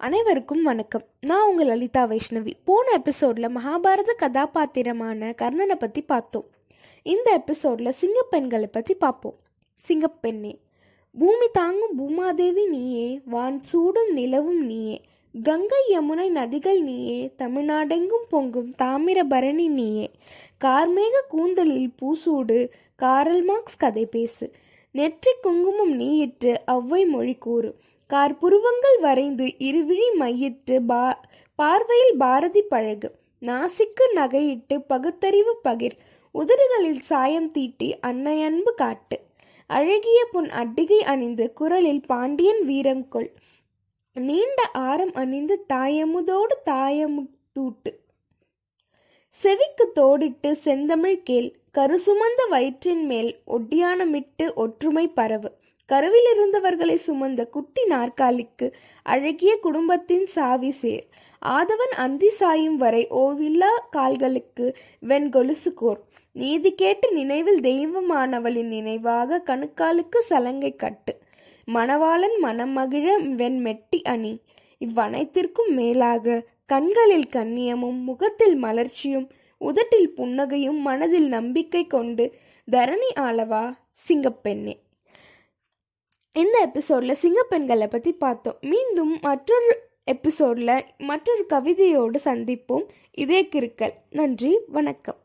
அனைவருக்கும் வணக்கம். நான் உங்கள் லலிதா வைஷ்ணவி. போன எபிசோடில் மகாபாரத கதாபாத்திரமான கர்ணனை பற்றி பார்த்தோம். இந்த எபிசோடில் சிங்கப்பெண்களை பற்றி பார்ப்போம். சிங்கப்பெண்ணே பூமி தாங்கும் பூமாதேவி நீயே வான் சூடும் நிலவும் நீயே கங்கை யமுனை நதிகள் நீயே தமிழ்நாடெங்கும் பொங்கும் தாமிரபரணி நீயே கார்மேக கூந்தலில் பூசூடு காரல் மார்க்ஸ் கதை பேசு நெற்றி குங்குமம் நீயிட்டு அவ்வை மொழி கூறு கார்புருவங்கள் வரைந்து இருவிழி மையிட்டு பா பார்வையில் பாரதி பழகு. நாசிக்கு நகையிட்டு பகுத்தறிவு பகிர். உதடுகளில் சாயம் தீட்டி அன்னை அன்பு காட்டு. அழகிய புன் அட்டிகை அணிந்து குரலில் பாண்டியன் வீரம் கொள். நீண்ட ஆரம் அணிந்து தாயமுதோடு தாயமுதூட்டு செவிக்கு தோடிட்டு செந்தமிழ் கேள். கருசுமந்த வயிற்றின் மேல் ஒட்டியானமிட்டு ஒற்றுமை பரவு. கருவில் இருந்தவர்களை சுமந்த குட்டி நாற்காலிக்கு அழகிய குடும்பத்தின் சாவி சேர். ஆதவன் அந்தி சாயும் வரை ஓவில்லா கால்களுக்கு வெண் கொலுசு கோர். நீதி கேட்டு நினைவில் தெய்வமானவளின் நினைவாக கணுக்காலுக்கு சலங்கை கட்டு. மணவாளன் மனமகிழ வெண்மெட்டி வெண் மெட்டி அணி. இவ்வனைத்திற்கும் மேலாக கண்களில் கண்ணியமும் முகத்தில் மலர்ச்சியும் உதட்டில் புன்னகையும் மனதில் நம்பிக்கை கொண்டு தரணி ஆளவா சிங்கப்பெண்ணே. இந்த எபிசோடில் சிங்கப்பெண்களை பற்றி பார்த்தோம். மீண்டும் மற்றொரு எபிசோடில் மற்றொரு கவிதையோடு சந்திப்போம். இதே கிருக்கல் நன்றி. வணக்கம்.